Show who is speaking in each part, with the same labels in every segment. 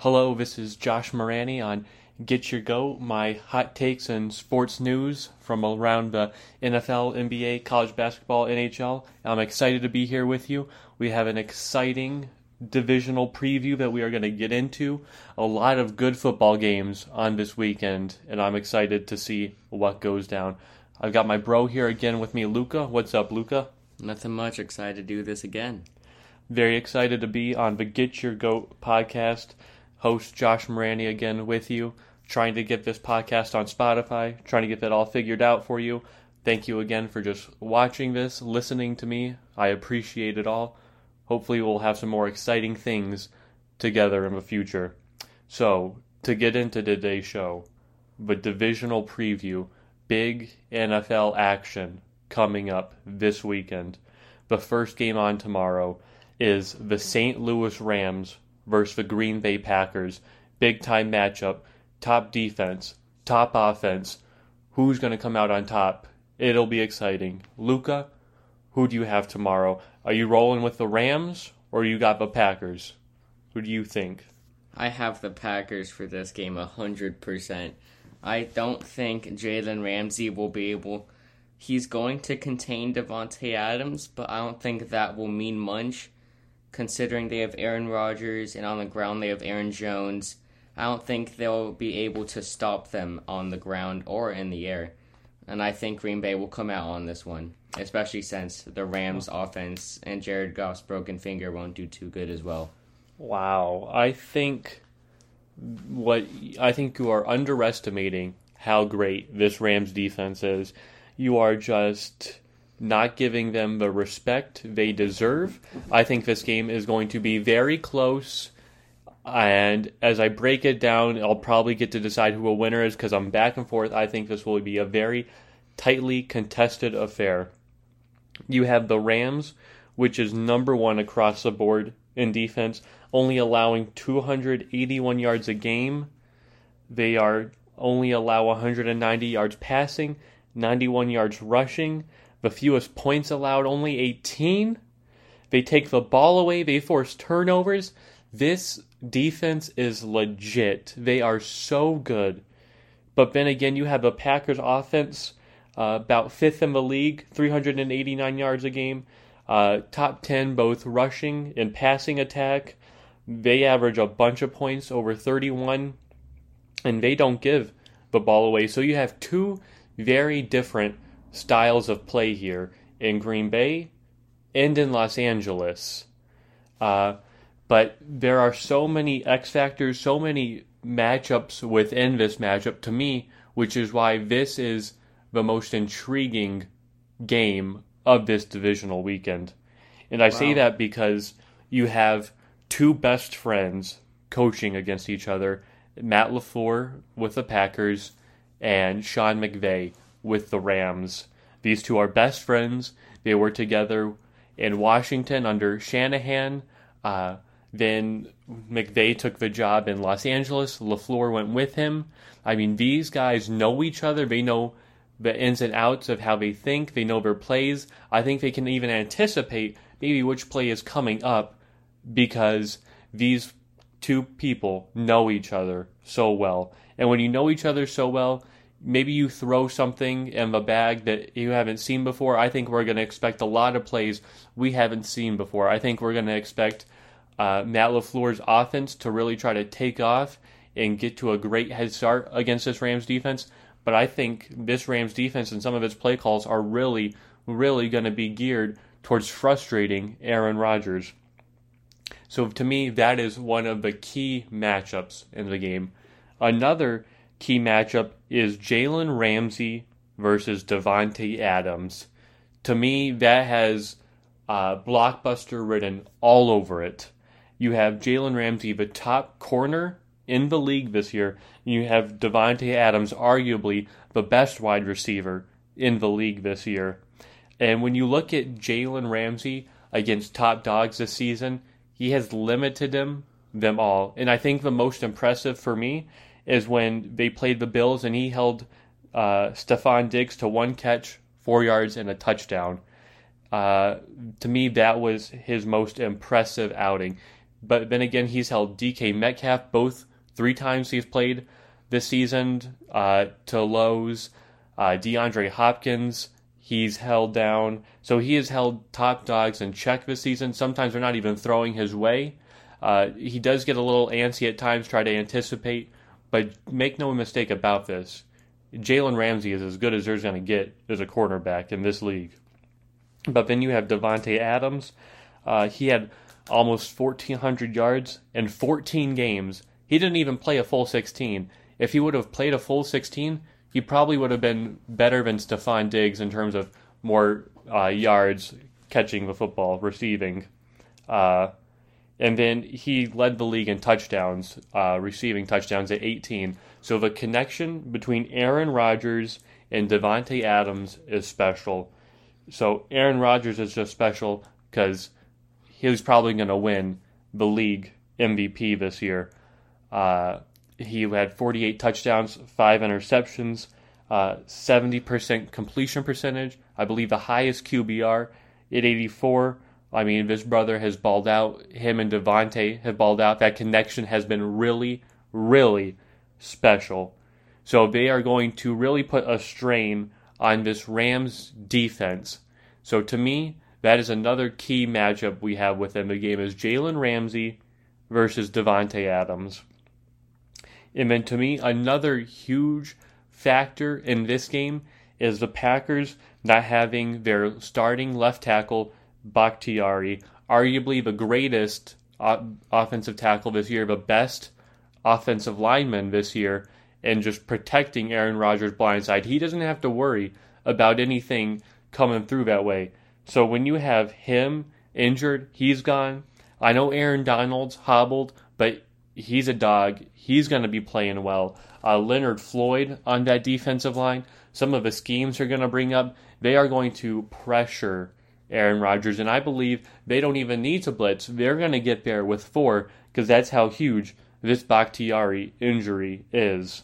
Speaker 1: Hello, this is Josh Morani on Get Your Goat, my hot takes and sports news from around the NFL, NBA, college basketball, NHL. I'm excited to be here with you. We have an exciting divisional preview that we are going to get into. A lot of good football games on this weekend, and I'm excited to see what goes down. I've got my bro here again with me, Luca. What's up, Luca?
Speaker 2: Nothing much. Excited to do this again.
Speaker 1: Very excited to be on the Get Your Goat podcast. Host Josh Morani again with you, trying to get this podcast on Spotify, trying to get that all figured out for you. Thank you again for just watching this, listening to me. I appreciate it all. Hopefully, we'll have some more exciting things together in the future. So, to get into today's show, the divisional preview, big NFL action coming up this weekend. The first game on tomorrow is the St. Louis Rams versus the Green Bay Packers. Big time matchup, top defense, top offense. Who's going to come out on top? It'll be exciting. Luca, who do you have tomorrow? Are you rolling with the Rams or you got the Packers? Who do you think?
Speaker 2: I have the Packers for this game 100%. I don't think Jalen Ramsey will be able. He's going to contain Davante Adams, but I don't think that will mean much considering they have Aaron Rodgers and on the ground they have Aaron Jones. I don't think they'll be able to stop them on the ground or in the air. And I think Green Bay will come out on this one, especially since the Rams offense and Jared Goff's broken finger won't do too good as well.
Speaker 1: Wow, I think what I think you are underestimating how great this Rams defense is. You are just not giving them the respect they deserve. I think this game is going to be very close. And as I break it down, I'll probably get to decide who a winner is because I'm back and forth. I think this will be a very tightly contested affair. You have the Rams, which is number one across the board in defense, only allowing 281 yards a game. They are only allow 190 yards passing, 91 yards rushing the fewest points allowed, only 18. They take the ball away, they force turnovers. This defense is legit. They are so good. But then again, you have the Packers offense, uh, about fifth in the league, 389 yards a game, uh, top 10 both rushing and passing attack. They average a bunch of points, over 31, and they don't give the ball away. So you have two very different styles of play here in Green Bay and in Los Angeles. Uh, but there are so many X factors, so many matchups within this matchup to me, which is why this is the most intriguing game of this divisional weekend. And I wow. say that because you have two best friends coaching against each other Matt LaFleur with the Packers and Sean McVay with the Rams. These two are best friends. They were together in Washington under Shanahan. Uh, then McVay took the job in Los Angeles. LaFleur went with him. I mean, these guys know each other. They know the ins and outs of how they think. They know their plays. I think they can even anticipate maybe which play is coming up because these two people know each other so well. And when you know each other so well, maybe you throw something in the bag that you haven't seen before. I think we're going to expect a lot of plays we haven't seen before. I think we're going to expect uh, Matt LaFleur's offense to really try to take off and get to a great head start against this Rams defense. But I think this Rams defense and some of its play calls are really, really going to be geared towards frustrating Aaron Rodgers. So to me, that is one of the key matchups in the game. Another key matchup is Jalen Ramsey versus Davante Adams. To me, that has uh, blockbuster written all over it. You have Jalen Ramsey, the top corner in the league this year. You have Davante Adams, arguably the best wide receiver in the league this year. And when you look at Jalen Ramsey against top dogs this season, he has limited them them all. And I think the most impressive for me is when they played the Bills and he held uh, Stefon Diggs to one catch, four yards, and a touchdown. Uh, to me, that was his most impressive outing. but then again, he's held DK Metcalf both three times he's played this season uh, to lows. Uh, DeAndre Hopkins, he's held down. So he has held top dogs in check this season. Sometimes they're not even throwing his way. Uh, he does get a little antsy at times, try to anticipate, but make no mistake about this. Jalen Ramsey is as good as there's going to get as a cornerback in this league. But then you have Davante Adams. Uh, he had almost 1,400 yards in 14 games. He didn't even play a full 16. If he would have played a full 16, he probably would have been better than Stefon Diggs in terms of more uh, yards catching the football, receiving. Uh, and then he led the league in touchdowns, uh, receiving touchdowns at 18. So the connection between Aaron Rodgers and Davante Adams is special. So Aaron Rodgers is just special because he's probably going to win the league MVP this year. Uh, he had 48 touchdowns, five interceptions, uh, 70% completion percentage. I believe the highest QBR at 84. I mean, this brother has balled out. Him and Davante have balled out. That connection has been really, really special. So they are going to really put a strain on this Rams defense. So to me, that is another key matchup we have within the game is Jalen Ramsey versus Davante Adams. And then to me, another huge factor in this game is the Packers not having their starting left tackle Bakhtiari, arguably the greatest offensive tackle this year, the best offensive lineman this year, and just protecting Aaron Rodgers' blind side. He doesn't have to worry about anything coming through that way. So when you have him injured, he's gone. I know Aaron Donald's hobbled, but he's a dog. He's going to be playing well. Uh, Leonard Floyd on that defensive line, some of the schemes are going to bring up, they are going to pressure Aaron Rodgers, and I believe they don't even need to blitz. They're going to get there with four because that's how huge this Bakhtiari injury is.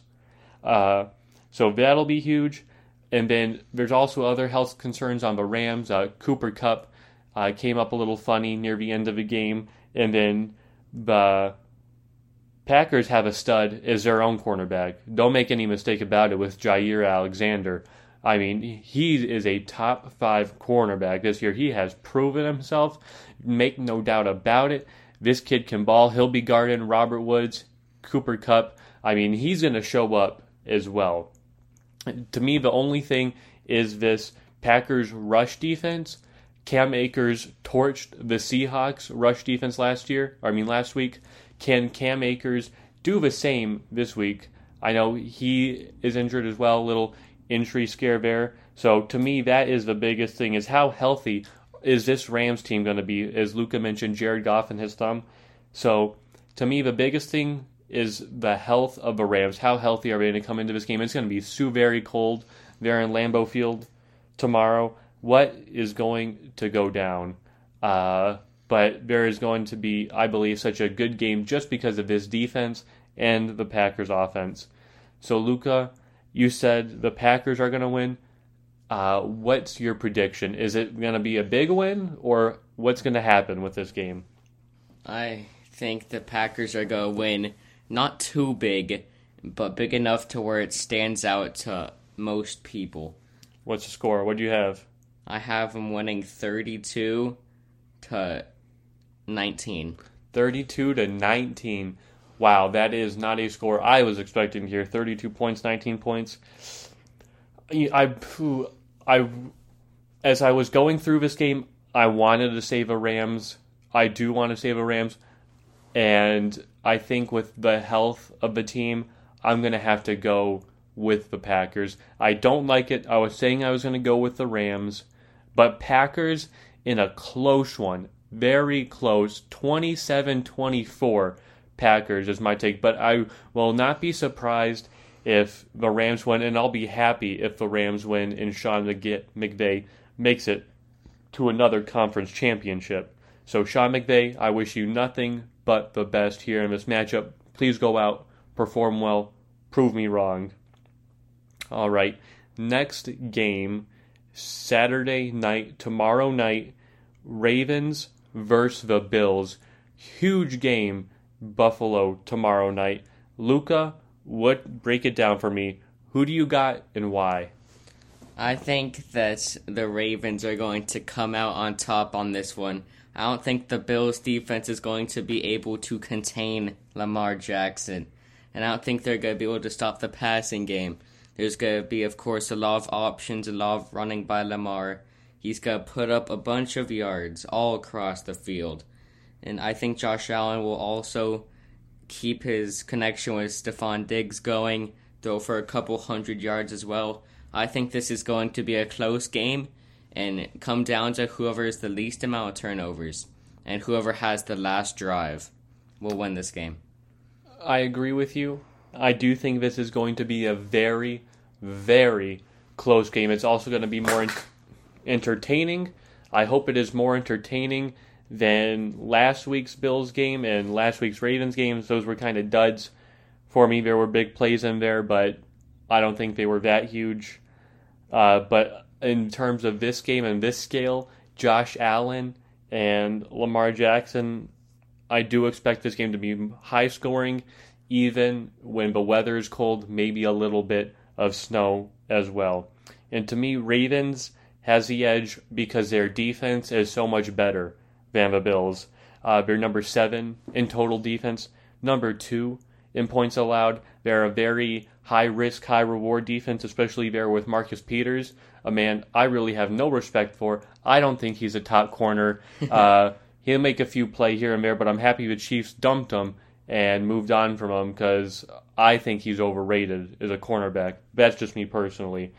Speaker 1: Uh, so that'll be huge. And then there's also other health concerns on the Rams. Uh, Cooper Kupp uh, came up a little funny near the end of the game, and then the Packers have a stud as their own cornerback. Don't make any mistake about it with Jaire Alexander. I mean, he is a top five cornerback this year. He has proven himself. Make no doubt about it. This kid can ball. He'll be guarding Robert Woods, Cooper Kupp. I mean, he's going to show up as well. To me, the only thing is this Packers rush defense. Cam Akers torched the Seahawks rush defense last year, I mean last week. Can Cam Akers do the same this week? I know he is injured as well, little injury scare there. So to me, that is the biggest thing: is how healthy is this Rams team going to be? As Luca mentioned, Jared Goff and his thumb. So to me, the biggest thing is the health of the Rams. How healthy are they going to come into this game? It's going to be so very cold there in Lambeau Field tomorrow. What is going to go down? Uh, but there is going to be, I believe, such a good game just because of this defense and the Packers offense. So, Luca, you said the Packers are going to win. Uh, what's your prediction? Is it going to be a big win, or what's going to happen with this game?
Speaker 2: I think the Packers are going to win. Not too big, but big enough to where it stands out to most people.
Speaker 1: What's the score? What do you have?
Speaker 2: I have them winning 32 to 19.
Speaker 1: 32 to 19. Wow, that is not a score I was expecting here. 32 points, 19 points. I, I, as I was going through this game, I wanted to save a Rams. I do want to save a Rams, and I think with the health of the team, I'm gonna have to go with the Packers. I don't like it. I was saying I was gonna go with the Rams, but Packers in a close one very close 27 24 Packers is my take. But I will not be surprised if the Rams win, and I'll be happy if the Rams win and Sean McVay makes it to another conference championship. So, Sean McVay, I wish you nothing but the best here in this matchup. Please go out, perform well, prove me wrong. All right, next game, Saturday night, tomorrow night, Ravens versus the Bills. huge game, Buffalo tomorrow night. Luca, what break it down for me? Who do you got and why?
Speaker 2: I think that the Ravens are going to come out on top on this one. I don't think the Bills defense is going to be able to contain Lamar Jackson. And I don't think they're going to be able to stop the passing game. There's going to be, of course, a lot of options, a lot of running by Lamar. He's going to put up a bunch of yards all across the field. And I think Josh Allen will also keep his connection with Stefon Diggs going, throw for a couple hundred yards as well. I think this is going to be a close game and come down to whoever is the least amount of turnovers and whoever has the last drive will win this game.
Speaker 1: I agree with you. I do think this is going to be a very, very close game. It's also going to be more entertaining. I hope it is more entertaining than last week's Bills game and last week's Ravens games. Those were kind of duds for me. There were big plays in there, but I don't think they were that huge. Uh, but in terms of this game and this scale, Josh Allen and Lamar Jackson, I do expect this game to be high scoring, even when the weather is cold, maybe a little bit of snow as well. And to me, Ravens has the edge because their defense is so much better the Bills. Uh, they're number seven in total defense, number two in points allowed. They're a very high risk, high reward defense, especially there with Marcus Peters, a man I really have no respect for. I don't think he's a top corner. Uh, he'll make a few play here and there, but I'm happy the Chiefs dumped him and moved on from him because I think he's overrated as a cornerback. That's just me personally.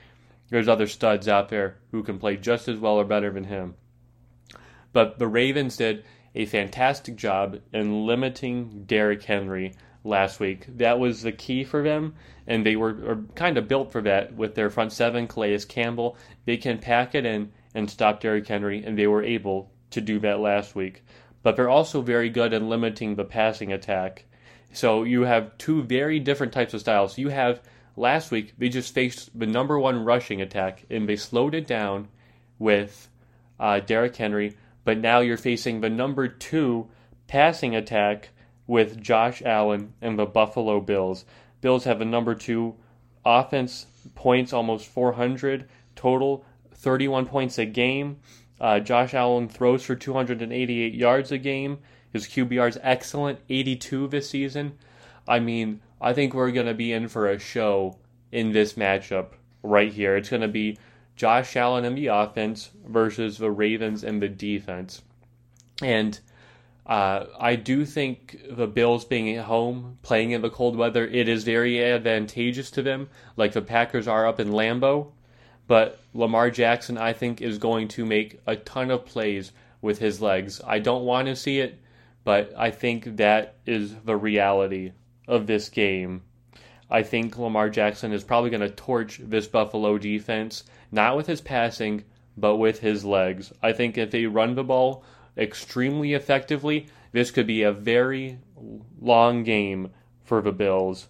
Speaker 1: There's other studs out there who can play just as well or better than him. But the Ravens did a fantastic job in limiting Derrick Henry last week. That was the key for them, and they were kind of built for that with their front seven, Calais Campbell. They can pack it in and stop Derrick Henry, and they were able to do that last week. But they're also very good in limiting the passing attack. So you have two very different types of styles. You have last week they just faced the number one rushing attack, and they slowed it down with uh, Derrick Henry. But now you're facing the number two passing attack with Josh Allen and the Buffalo Bills. Bills have a number two offense points, almost 400 total, 31 points a game. Uh, Josh Allen throws for 288 yards a game. His QBR is excellent, 82 this season. I mean, I think we're going to be in for a show in this matchup right here. It's going to be Josh Allen in the offense versus the Ravens in the defense. And uh, I do think the Bills being at home, playing in the cold weather, it is very advantageous to them, like the Packers are up in Lambeau. But Lamar Jackson, I think, is going to make a ton of plays with his legs. I don't want to see it, but I think that is the reality of this game. I think Lamar Jackson is probably going to torch this Buffalo defense, not with his passing, but with his legs. I think if they run the ball extremely effectively, this could be a very long game for the Bills.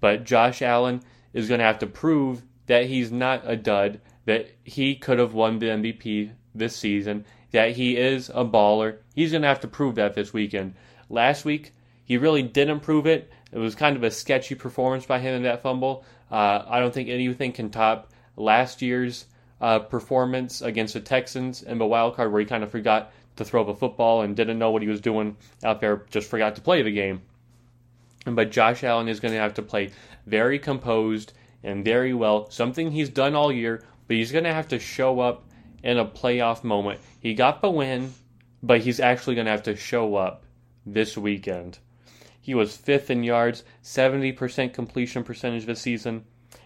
Speaker 1: But Josh Allen is going to have to prove that he's not a dud, that he could have won the MVP this season, that he is a baller. He's going to have to prove that this weekend. Last week, he really didn't prove it. It was kind of a sketchy performance by him in that fumble. Uh, I don't think anything can top last year's uh, performance against the Texans in the wild card, where he kind of forgot to throw the football and didn't know what he was doing out there, just forgot to play the game. But Josh Allen is going to have to play very composed and very well, something he's done all year, but he's going to have to show up in a playoff moment. He got the win, but he's actually going to have to show up this weekend. He was fifth in yards, 70% completion percentage this season,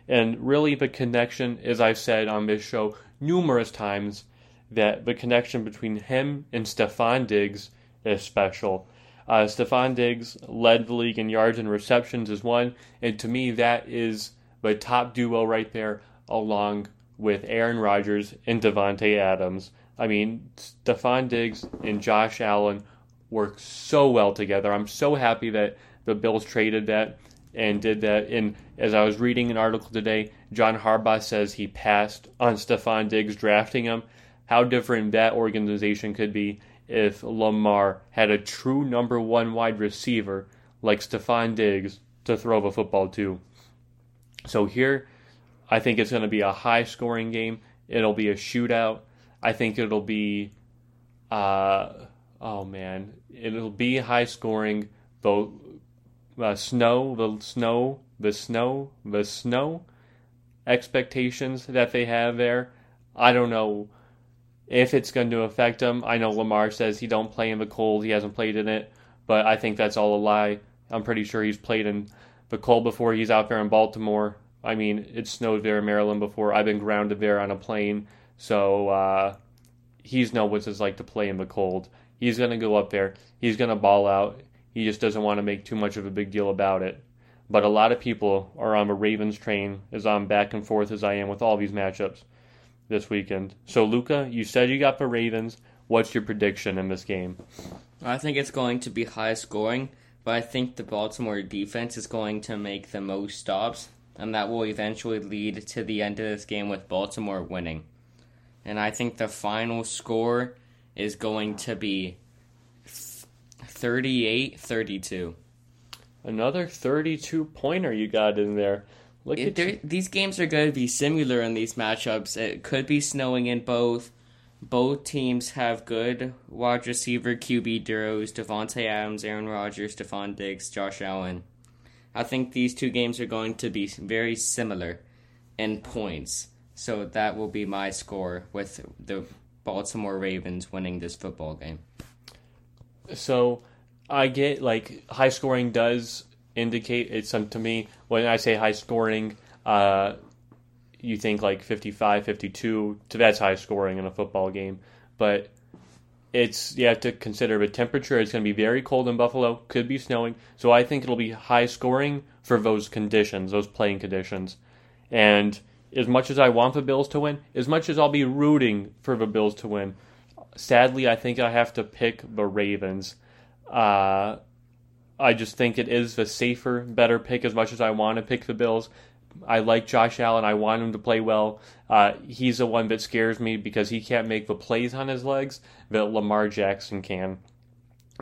Speaker 1: and really the connection, as I've said on this show numerous times, that the connection between him and Stefon Diggs is special. Uh, Stefon Diggs led the league in yards and receptions as one, and to me, that is the top duo right there, along with Aaron Rodgers and Davante Adams. I mean, Stefon Diggs and Josh Allen work so well together. I'm so happy that the Bills traded that and did that. And as I was reading an article today, John Harbaugh says he passed on Stefon Diggs drafting him how different that organization could be if Lamar had a true number one wide receiver like Stefon Diggs to throw the football to. So here, I think it's going to be a high scoring game. It'll be a shootout. I think it'll be, uh, oh man, it'll be high scoring. The uh, snow, the snow, the snow, the snow expectations that they have there. I don't know if it's going to affect him. I know Lamar says he don't play in the cold. He hasn't played in it, but I think that's all a lie. I'm pretty sure he's played in the cold before. He's out there in Baltimore. I mean, it snowed there in Maryland before. I've been grounded there on a plane, so uh, he's know what it's like to play in the cold. He's to go up there. He's to ball out. He just doesn't want to make too much of a big deal about it. But a lot of people are on the Ravens train, as I'm back and forth as I am with all these matchups this weekend. So, Luca, you said you got the Ravens. What's your prediction in this game?
Speaker 2: I think it's going to be high scoring, but I think the Baltimore defense is going to make the most stops, and that will eventually lead to the end of this game with Baltimore winning. And I think the final score is going to be 38 32.
Speaker 1: Another 32 pointer you got in there. Look
Speaker 2: It-
Speaker 1: at
Speaker 2: there- these games are going to be similar in these matchups. It could be snowing in both. Both teams have good wide receiver QB duos: Davante Adams, Aaron Rodgers, Stefon Diggs, Josh Allen. I think these two games are going to be very similar in points. So that will be my score with the Baltimore Ravens winning this football game.
Speaker 1: So I get like high scoring does indicate it's some to me when I say high scoring, uh, you think like 55, 52, to that's high scoring in a football game. But it's you have to consider the temperature. It's going to be very cold in Buffalo. Could be snowing. So I think it'll be high scoring for those conditions, those playing conditions. And as much as I want the Bills to win, as much as I'll be rooting for the Bills to win, sadly I think I have to pick the Ravens. Uh, I just think it is the safer, better pick. As much as I want to pick the Bills, I like Josh Allen. I want him to play well. Uh, he's the one that scares me because he can't make the plays on his legs that Lamar Jackson can.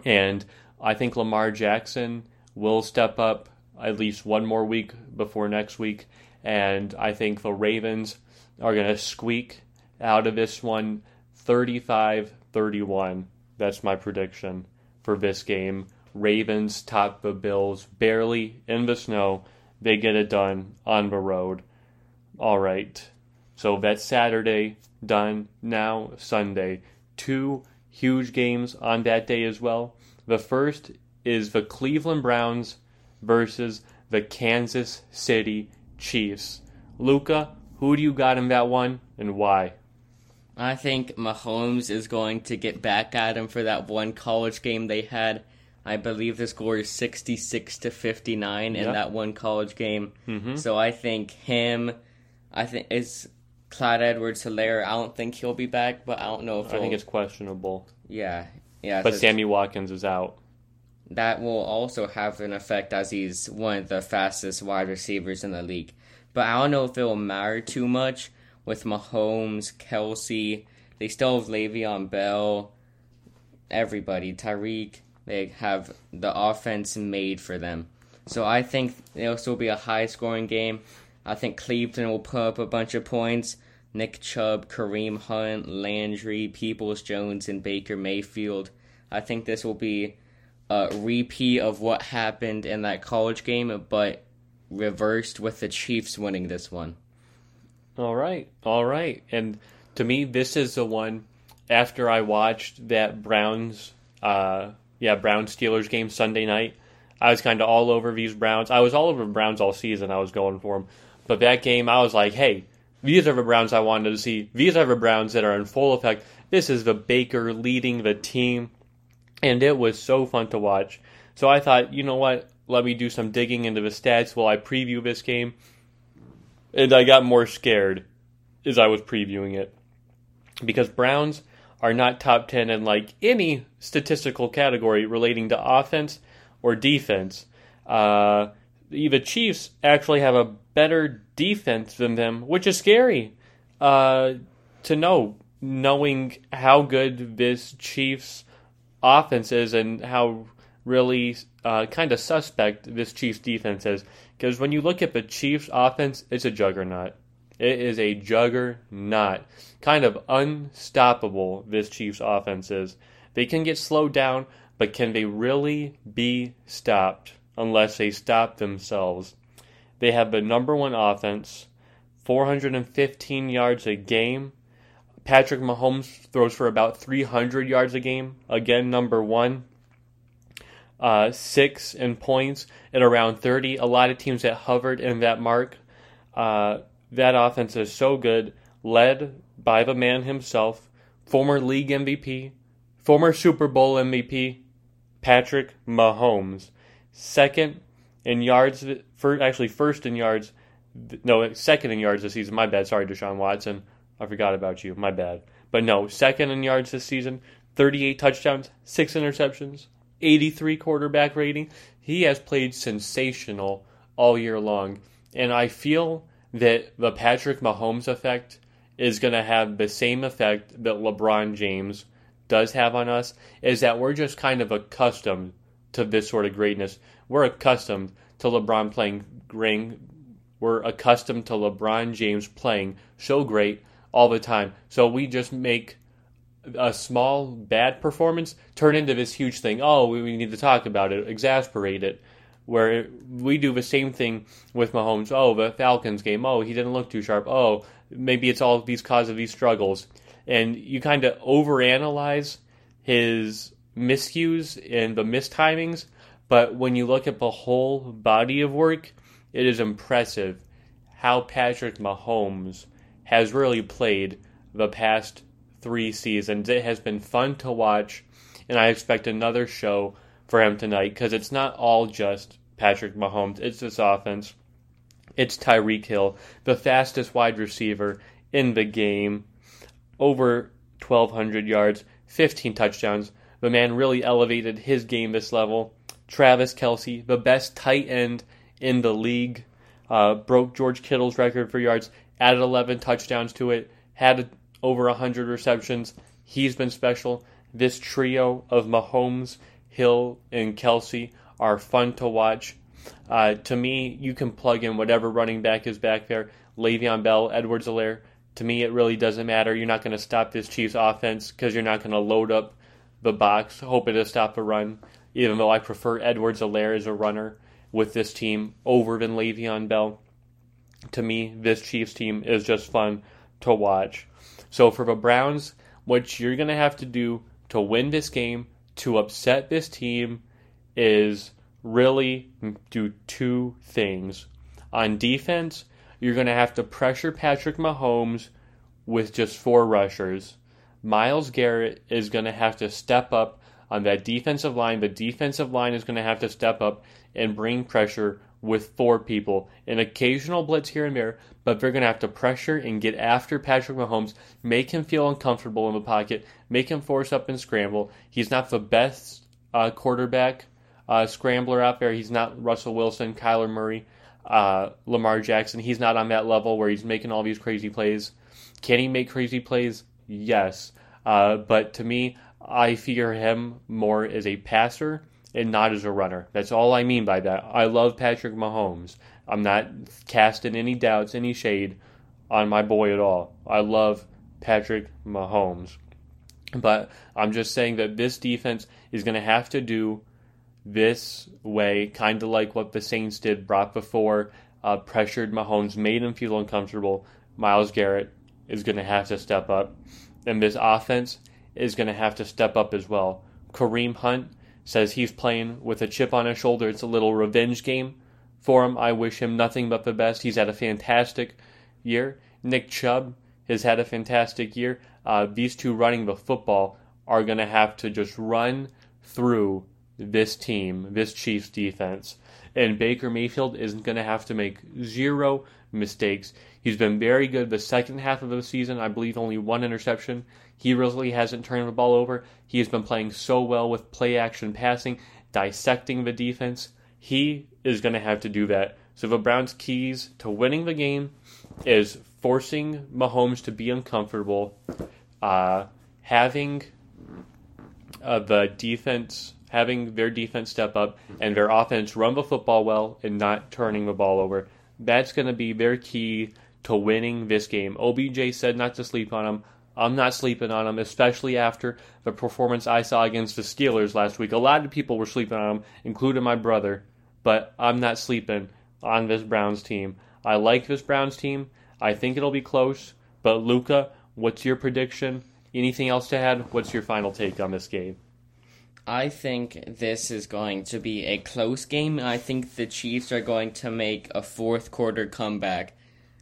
Speaker 1: And I think Lamar Jackson will step up at least one more week before next week. And I think the Ravens are going to squeak out of this one 35 31. That's my prediction for this game. Ravens top the Bills barely in the snow. They get it done on the road. All right. So that's Saturday done. Now Sunday. Two huge games on that day as well. The first is the Cleveland Browns versus the Kansas City Chiefs. Luca, who do you got in that one and why?
Speaker 2: I think Mahomes is going to get back at him for that one college game they had. I believe the score is 66 to 59 in that one college game.
Speaker 1: Mhm.
Speaker 2: So I think him, I think is Clyde Edwards Helaire. I don't think he'll be back, but I don't know if
Speaker 1: I think it's questionable.
Speaker 2: yeah, yeah.
Speaker 1: But Sammy Watkins is out.
Speaker 2: that will also have an effect as he's one of the fastest wide receivers in the league. But I don't know if it will matter too much with Mahomes, Kelce. They still have Le'Veon Bell, everybody, Tyreek. They have the offense made for them. So I think it'll still be a high scoring game. I think Cleveland will put up a bunch of points. Nick Chubb, Kareem Hunt, Landry, Peoples Jones, and Baker Mayfield. I think this will be a repeat of what happened in that college game, but reversed with the Chiefs winning this one.
Speaker 1: All right, all right. And to me, this is the one after I watched that Browns, uh, yeah, Browns Steelers game Sunday night. I was kind of all over these Browns. I was all over Browns all season. I was going for them, but that game, I was like, hey, these are the Browns I wanted to see. These are the Browns that are in full effect. This is the Baker leading the team, and it was so fun to watch. So I thought, you know what? Let me do some digging into the stats while I preview this game and I got more scared as I was previewing it because Browns are not top 10 in like any statistical category relating to offense or defense. Uh, the Chiefs actually have a better defense than them, which is scary uh, to know, knowing how good this Chiefs offense is and how really uh, kind of suspect this Chiefs defense is. Because when you look at the Chiefs offense, it's a juggernaut. It is a juggernaut. Kind of unstoppable, this Chiefs offense is. They can get slowed down, but can they really be stopped unless they stop themselves? They have the number one offense, 415 yards a game. Patrick Mahomes throws for about 300 yards a game. Again, number one. Uh, six in points at around 30. A lot of teams that hovered in that mark. Uh, that offense is so good, led by the man himself, former league MVP, former Super Bowl MVP, Patrick Mahomes. Second in yards, for, actually first in yards, no, second in yards this season. My bad. Sorry, Deshaun Watson. I forgot about you. My bad. But no, second in yards this season, 38 touchdowns, six interceptions, 83 quarterback rating. He has played sensational all year long. And I feel that the Patrick Mahomes effect is going to have the same effect that LeBron James does have on us is that we're just kind of accustomed to this sort of greatness. We're accustomed to LeBron playing ring. We're accustomed to LeBron James playing so great all the time. So we just make a small bad performance turn into this huge thing. Oh, we need to talk about it, exasperate it where we do the same thing with Mahomes. Oh, the Falcons game. Oh, he didn't look too sharp. Oh, maybe it's all these cause of these struggles, and you kind of overanalyze his miscues and the mistimings. But when you look at the whole body of work, it is impressive how Patrick Mahomes has really played the past three seasons. It has been fun to watch, and I expect another show for him tonight because it's not all just Patrick Mahomes. It's this offense. It's Tyreek Hill, the fastest wide receiver in the game, over 1,200 yards, 15 touchdowns. The man really elevated his game this level. Travis Kelce, the best tight end in the league, uh, broke George Kittle's record for yards, added 11 touchdowns to it, had over 100 receptions. He's been special. This trio of Mahomes, Hill, and Kelce are fun to watch. Uh, to me, you can plug in whatever running back is back there. Le'Veon Bell, Edwards Helaire. To me, it really doesn't matter. You're not going to stop this Chiefs offense because you're not going to load up the box hoping to stop a run. Even though I prefer Edwards Helaire as a runner with this team over than Le'Veon Bell. To me, this Chiefs team is just fun to watch. So for the Browns, what you're going to have to do to win this game to upset this team is really do two things. On defense, you're going to have to pressure Patrick Mahomes with just four rushers. Myles Garrett is going to have to step up on that defensive line. The defensive line is going to have to step up and bring pressure with four people. An occasional blitz here and there, but they're going to have to pressure and get after Patrick Mahomes, make him feel uncomfortable in the pocket, make him force up and scramble. He's not the best uh, quarterback uh, scrambler out there. He's not Russell Wilson, Kyler Murray, uh, Lamar Jackson. He's not on that level where he's making all these crazy plays. Can he make crazy plays? Yes. Uh, but to me, I fear him more as a passer and not as a runner. That's all I mean by that. I love Patrick Mahomes. I'm not casting any doubts, any shade on my boy at all. I love Patrick Mahomes. But I'm just saying that this defense is going to have to do this way, kind of like what the Saints did, brought before, uh, pressured Mahomes, made him feel uncomfortable. Myles Garrett is going to have to step up. And this offense is going to have to step up as well. Kareem Hunt says he's playing with a chip on his shoulder. It's a little revenge game for him. I wish him nothing but the best. He's had a fantastic year. Nick Chubb has had a fantastic year. Uh, these two running the football are going to have to just run through this team, this Chiefs defense. And Baker Mayfield isn't going to have to make zero mistakes. He's been very good the second half of the season. I believe only one interception. He really hasn't turned the ball over. He has been playing so well with play action passing, dissecting the defense. He is going to have to do that. So the Browns' keys to winning the game is forcing Mahomes to be uncomfortable, uh, having uh, the defense having their defense step up and their offense run the football well and not turning the ball over. That's going to be their key to winning this game. OBJ said not to sleep on him. I'm not sleeping on him, especially after the performance I saw against the Steelers last week. A lot of people were sleeping on him, including my brother, but I'm not sleeping on this Browns team. I like this Browns team. I think it'll be close, but Luca, what's your prediction? Anything else to add? What's your final take on this game?
Speaker 2: I think this is going to be a close game. I think the Chiefs are going to make a fourth quarter comeback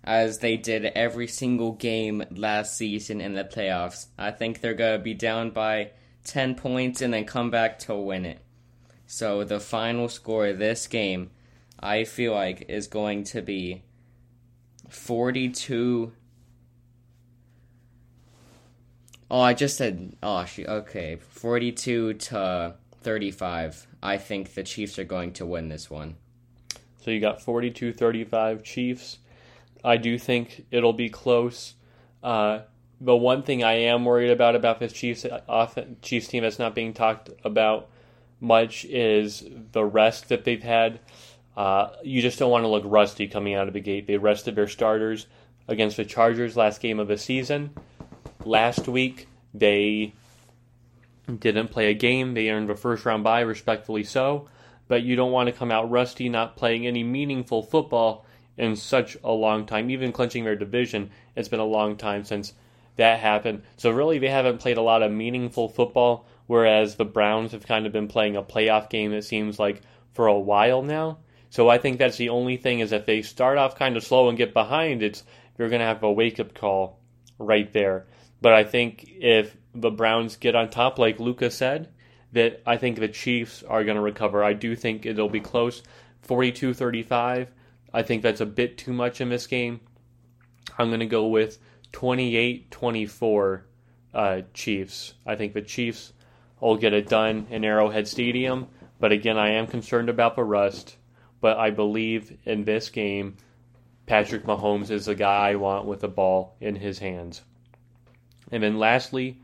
Speaker 2: as they did every single game last season in the playoffs. I think they're going to be down by 10 points and then come back to win it. So the final score of this game, I feel like, is going to be 42. Oh, I just said, oh, she, okay. 42 to 35. I think the Chiefs are going to win this one.
Speaker 1: So you got 42 35 Chiefs. I do think it'll be close. Uh, the one thing I am worried about about this Chiefs Chiefs team that's not being talked about much is the rest that they've had. Uh, you just don't want to look rusty coming out of the gate. They rested their starters against the Chargers last game of the season. Last week they didn't play a game. They earned a first round bye, respectfully so. But you don't want to come out rusty, not playing any meaningful football in such a long time. Even clinching their division, it's been a long time since that happened. So really, they haven't played a lot of meaningful football. Whereas the Browns have kind of been playing a playoff game. It seems like for a while now. So I think that's the only thing is if they start off kind of slow and get behind, it's you're going to have a wake up call right there. But I think if the Browns get on top, like Luca said, that I think the Chiefs are going to recover. I do think it'll be close, 42 35. I think that's a bit too much in this game. I'm going to go with 28 24 uh, Chiefs. I think the Chiefs will get it done in Arrowhead Stadium. But again, I am concerned about the rust. But I believe in this game, Patrick Mahomes is the guy I want with the ball in his hands. And then lastly,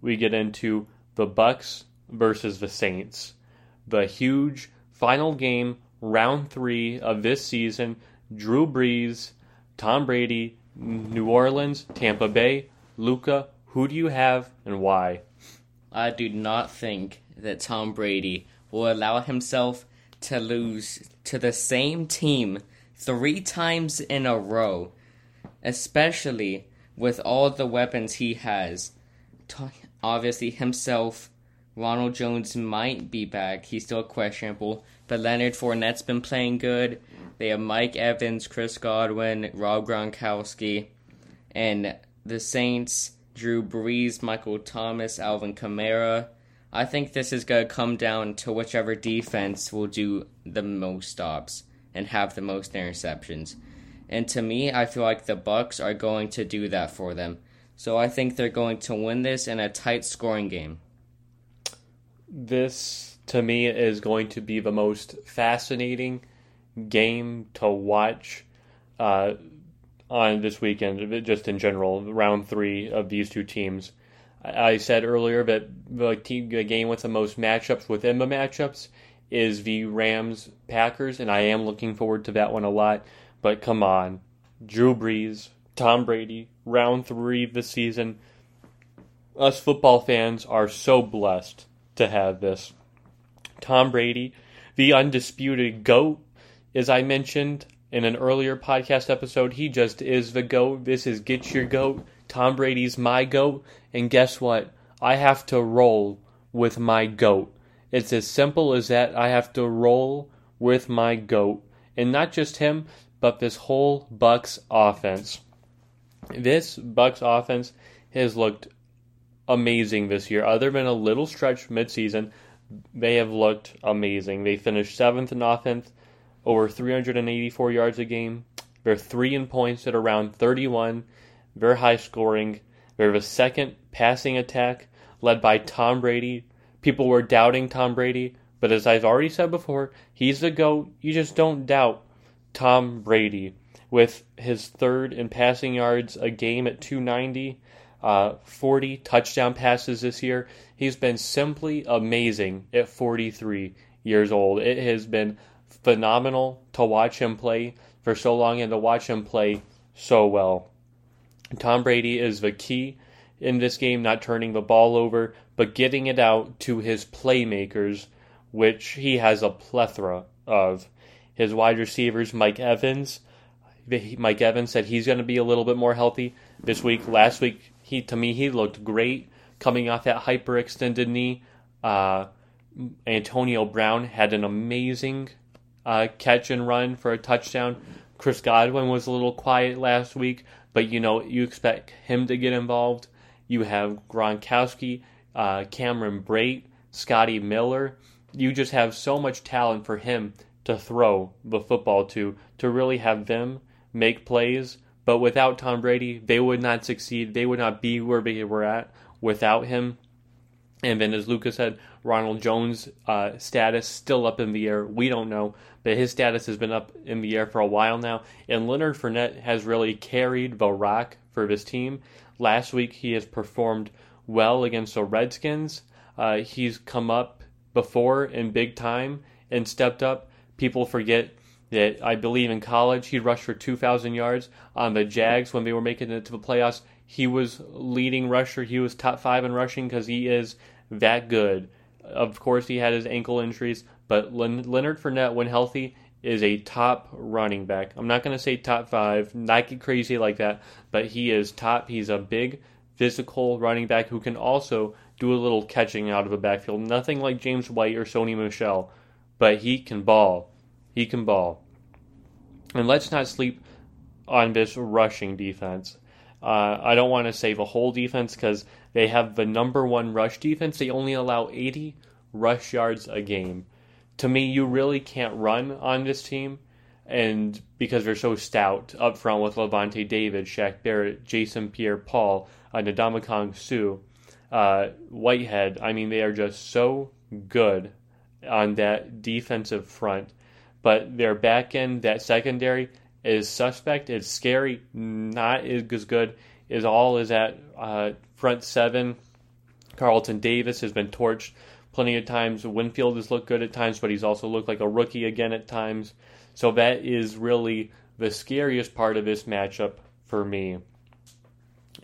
Speaker 1: we get into the Bucks versus the Saints. The huge final game round three of this season. Drew Brees, Tom Brady, New Orleans, Tampa Bay, Luca. Who do you have and why?
Speaker 2: I do not think that Tom Brady will allow himself to lose to the same team three times in a row, especially with all the weapons he has. Obviously, himself, Ronald Jones might be back. He's still questionable. But Leonard Fournette's been playing good. They have Mike Evans, Chris Godwin, Rob Gronkowski, and the Saints, Drew Brees, Michael Thomas, Alvin Kamara. I think this is going to come down to whichever defense will do the most stops and have the most interceptions. And to me, I feel like the Bucks are going to do that for them. So I think they're going to win this in a tight scoring game.
Speaker 1: This to me is going to be the most fascinating game to watch uh, on this weekend, just in general, round three of these two teams. I said earlier that the, team, the game with the most matchups within the matchups is the Rams Packers, and I am looking forward to that one a lot. But come on, Drew Brees, Tom Brady, round three of the season. Us football fans are so blessed to have this. Tom Brady, the undisputed GOAT, as I mentioned in an earlier podcast episode. He just is the GOAT. This is Get Your GOAT. Tom Brady's my GOAT. And guess what? I have to roll with my GOAT. It's as simple as that. I have to roll with my GOAT. And not just him, but this whole Bucks offense. This Bucks offense has looked amazing this year, other than a little stretch midseason they have looked amazing. They finished seventh in offense, over 384 yards a game. They're three in points at around 31. Very high scoring. They're the second passing attack led by Tom Brady. People were doubting Tom Brady, but as I've already said before, he's the GOAT. You just don't doubt Tom Brady. With his third in passing yards a game at 290, uh, 40 touchdown passes this year. He's been simply amazing at 43 years old. It has been phenomenal to watch him play for so long and to watch him play so well. Tom Brady is the key in this game, not turning the ball over, but getting it out to his playmakers, which he has a plethora of. His wide receivers, Mike Evans. Mike Evans said he's going to be a little bit more healthy this week. Last week, he to me he looked great coming off that hyperextended knee. Uh, Antonio Brown had an amazing uh, catch and run for a touchdown. Chris Godwin was a little quiet last week, but you know you expect him to get involved. You have Gronkowski, uh, Cameron Brate, Scotty Miller. You just have so much talent for him to throw the football to, to really have them make plays. But without Tom Brady, they would not succeed. They would not be where they were at without him. And then, as Lucas said, Ronald Jones' uh, status still up in the air. We don't know, but his status has been up in the air for a while now. And Leonard Fournette has really carried the rock for this team. Last week, he has performed well against the Redskins. Uh, he's come up before in big time and stepped up. People forget that I believe in college he rushed for 2,000 yards on the Jags when they were making it to the playoffs. He was leading rusher. He was top five in rushing because he is that good. Of course, he had his ankle injuries, but Leonard Fournette, when healthy, is a top running back. I'm not going to say top five, not get crazy like that, but he is top. He's a big, physical running back who can also do a little catching out of the backfield. Nothing like James White or Sony Michel, but he can ball. He can ball. And let's not sleep on this rushing defense. Uh, I don't want to save a whole defense because they have the number one rush defense. They only allow 80 rush yards a game. To me, you really can't run on this team, and because they're so stout up front with Lavonte David, Shaq Barrett, Jason Pierre-Paul, uh, Ndamukong Suh, uh, Whitehead. I mean, they are just so good on that defensive front. But their back end, that secondary, is suspect. It's scary. Not as good as all is at uh, front seven. Carlton Davis has been torched plenty of times. Winfield has looked good at times, but he's also looked like a rookie again at times. So that is really the scariest part of this matchup for me.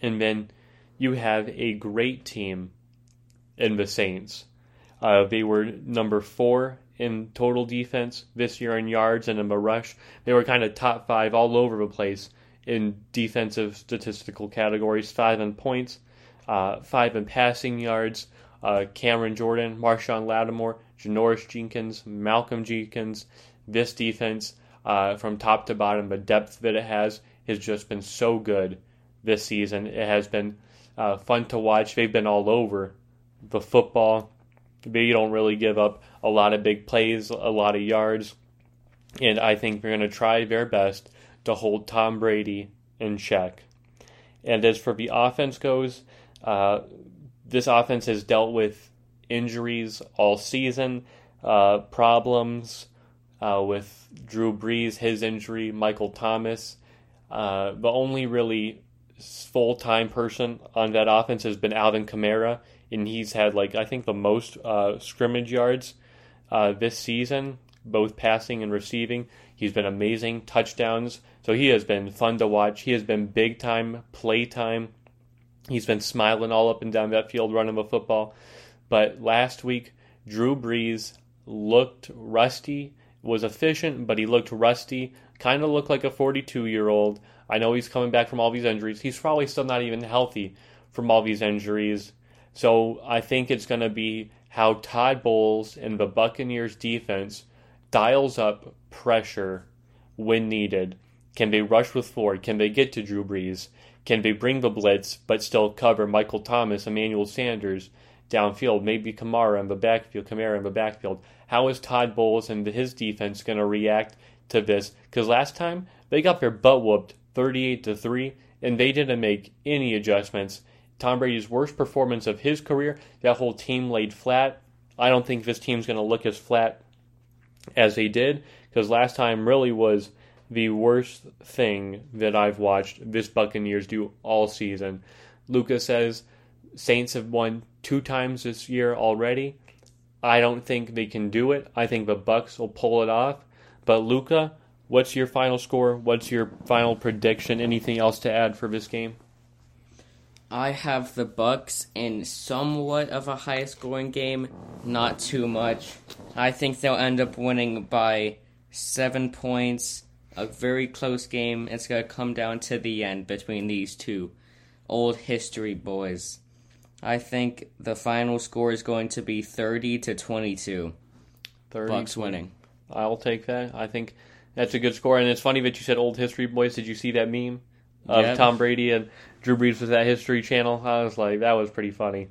Speaker 1: And then you have a great team in the Saints. Uh, they were number four in total defense this year in yards and in the rush. They were kind of top five all over the place in defensive statistical categories five in points, uh, five in passing yards. Uh, Cameron Jordan, Marshon Lattimore, Janoris Jenkins, Malcolm Jenkins. This defense, uh, from top to bottom, the depth that it has, has just been so good this season. It has been uh, fun to watch. They've been all over the football. They don't really give up a lot of big plays, a lot of yards. And I think they're going to try their best to hold Tom Brady in check. And as for the offense goes, uh, this offense has dealt with injuries all season, uh, problems uh, with Drew Brees, his injury, Michael Thomas. Uh, the only really full time person on that offense has been Alvin Kamara, and he's had like I think the most uh, scrimmage yards uh, this season, both passing and receiving. He's been amazing touchdowns. So he has been fun to watch. He has been big time play time. He's been smiling all up and down that field running the football. But last week, Drew Brees looked rusty, was efficient, but he looked rusty. Kind of looked like a 42 year old. I know he's coming back from all these injuries. He's probably still not even healthy from all these injuries. So I think it's going to be how Todd Bowles and the Buccaneers defense dials up pressure when needed. Can they rush with Ford? Can they get to Drew Brees? Can they bring the blitz but still cover Michael Thomas, Emmanuel Sanders downfield? Maybe Kamara in the backfield, Kamara in the backfield. How is Todd Bowles and his defense going to react to this? Because last time they got their butt whooped 38 to 3 and they didn't make any adjustments Tom Brady's worst performance of his career. That whole team laid flat. I don't think this team's going to look as flat as they did because last time really was the worst thing that I've watched this Buccaneers do all season. Luca says Saints have won two times this year already. I don't think they can do it. I think the Bucks will pull it off. But Luca, what's your final score? What's your final prediction? Anything else to add for this game?
Speaker 2: I have the Bucks in somewhat of a high scoring game, not too much. I think they'll end up winning by 7 points. A very close game. It's going to come down to the end between these two old history boys. I think the final score is going to be 30 to 22. 30 Bucks winning.
Speaker 1: I'll take that. I think that's a good score. And it's funny that you said old history boys. Did you see that meme of yep. Tom Brady and Drew Brees with that History Channel? I was like, that was pretty funny.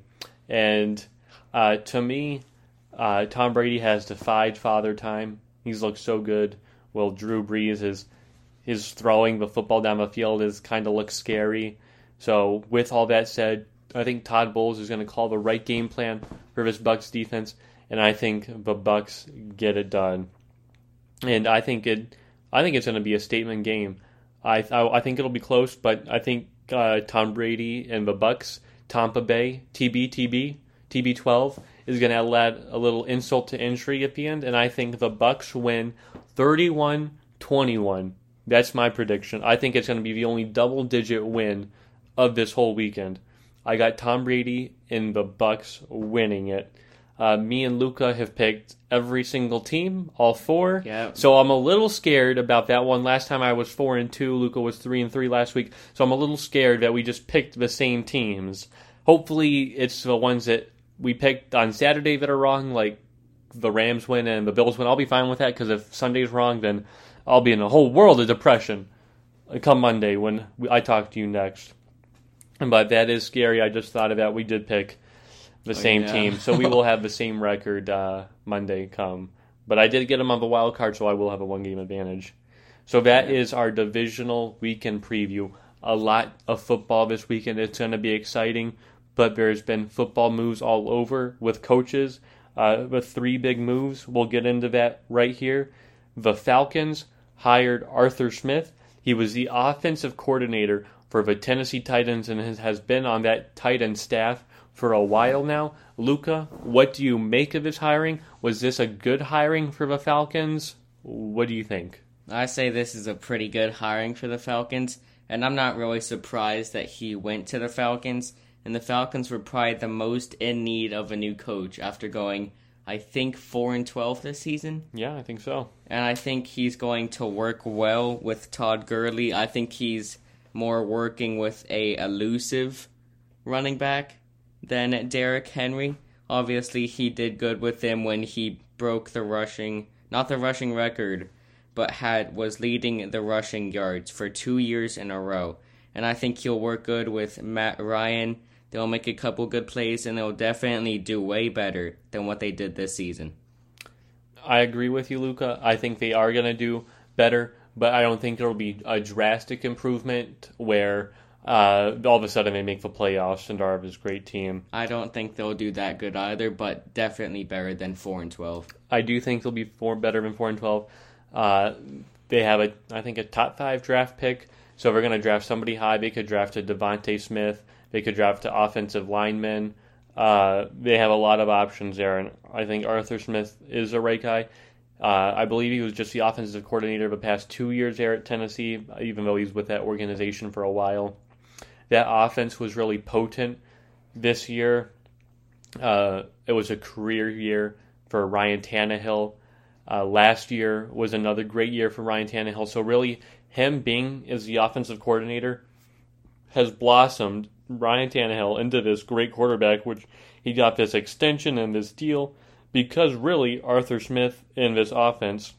Speaker 1: And uh, to me, uh, Tom Brady has defied father time. He's looked so good. Well, Drew Brees is his throwing the football down the field is kind of looks scary. So with all that said, I think Todd Bowles is going to call the right game plan for this Bucks defense, and I think the Bucks get it done. And I think it, I think it's going to be a statement game. I I, I think it'll be close, but I think uh, Tom Brady and the Bucks, Tampa Bay, TB TB TB12 is going to add a little insult to injury at the end, and I think the Bucks win 31-21. That's my prediction. I think it's going to be the only double-digit win of this whole weekend. I got Tom Brady and the Bucks winning it. Uh, me and Luca have picked every single team, all four.
Speaker 2: Yeah.
Speaker 1: So I'm a little scared about that one. Last time I was four and two. Luca was three and three last week. So I'm a little scared that we just picked the same teams. Hopefully, it's the ones that we picked on Saturday that are wrong, like the Rams win and the Bills win. I'll be fine with that because if Sunday's wrong, then I'll be in a whole world of depression come Monday when I talk to you next. But that is scary. I just thought of that. We did pick the oh, same yeah. team, so we will have the same record uh, Monday come. But I did get them on the wild card, so I will have a one game advantage. So that yeah. is our divisional weekend preview. A lot of football this weekend. It's going to be exciting, but there's been football moves all over with coaches. Uh, the three big moves. We'll get into that right here. The Falcons hired Arthur Smith. He was the offensive coordinator for the Tennessee Titans and has been on that Titan staff for a while now. Luca, what do you make of his hiring? Was this a good hiring for the Falcons? What do you think?
Speaker 2: I say this is a pretty good hiring for the Falcons, and I'm not really surprised that he went to the Falcons. And the Falcons were probably the most in need of a new coach after going, I think, four and twelve this season.
Speaker 1: Yeah, I think so.
Speaker 2: And I think he's going to work well with Todd Gurley. I think he's more working with a elusive running back than Derrick Henry. Obviously, he did good with him when he broke the rushing, not the rushing record, but had was leading the rushing yards for 2 years in a row. And I think he'll work good with Matt Ryan. They'll make a couple good plays and they'll definitely do way better than what they did this season.
Speaker 1: I agree with you, Luca. I think they are going to do better but I don't think it'll be a drastic improvement where uh, all of a sudden they make the playoffs and are this great team.
Speaker 2: I don't think they'll do that good either, but definitely better than four and twelve.
Speaker 1: I do think they'll be four better than four and twelve. Uh, they have a I think a top five draft pick, so if they're going to draft somebody high, they could draft a DeVonta Smith. They could draft an offensive lineman. Uh, they have a lot of options there, and I think Arthur Smith is a right guy. Uh, I believe he was just the offensive coordinator of the past two years there at Tennessee, even though he's with that organization for a while. That offense was really potent this year. Uh, it was a career year for Ryan Tannehill. Uh, last year was another great year for Ryan Tannehill. So really, him being as the offensive coordinator has blossomed Ryan Tannehill into this great quarterback, which he got this extension and this deal because really Arthur Smith in this offense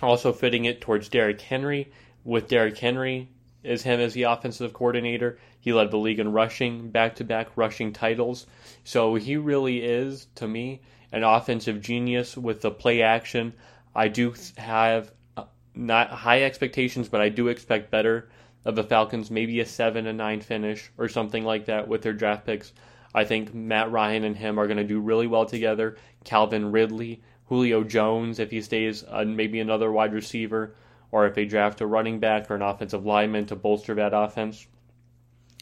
Speaker 1: also fitting it towards Derrick Henry with Derrick Henry as him as the offensive coordinator. He led the league in rushing, back to back rushing titles. So he really is, to me, an offensive genius with the play action. I do have uh, not high expectations, but I do expect better of the Falcons, maybe a 7 and 9 finish or something like that with their draft picks. I think Matt Ryan and him are going to do really well together. Calvin Ridley, Julio Jones, if he stays, uh, maybe another wide receiver, or if they draft a running back or an offensive lineman to bolster that offense.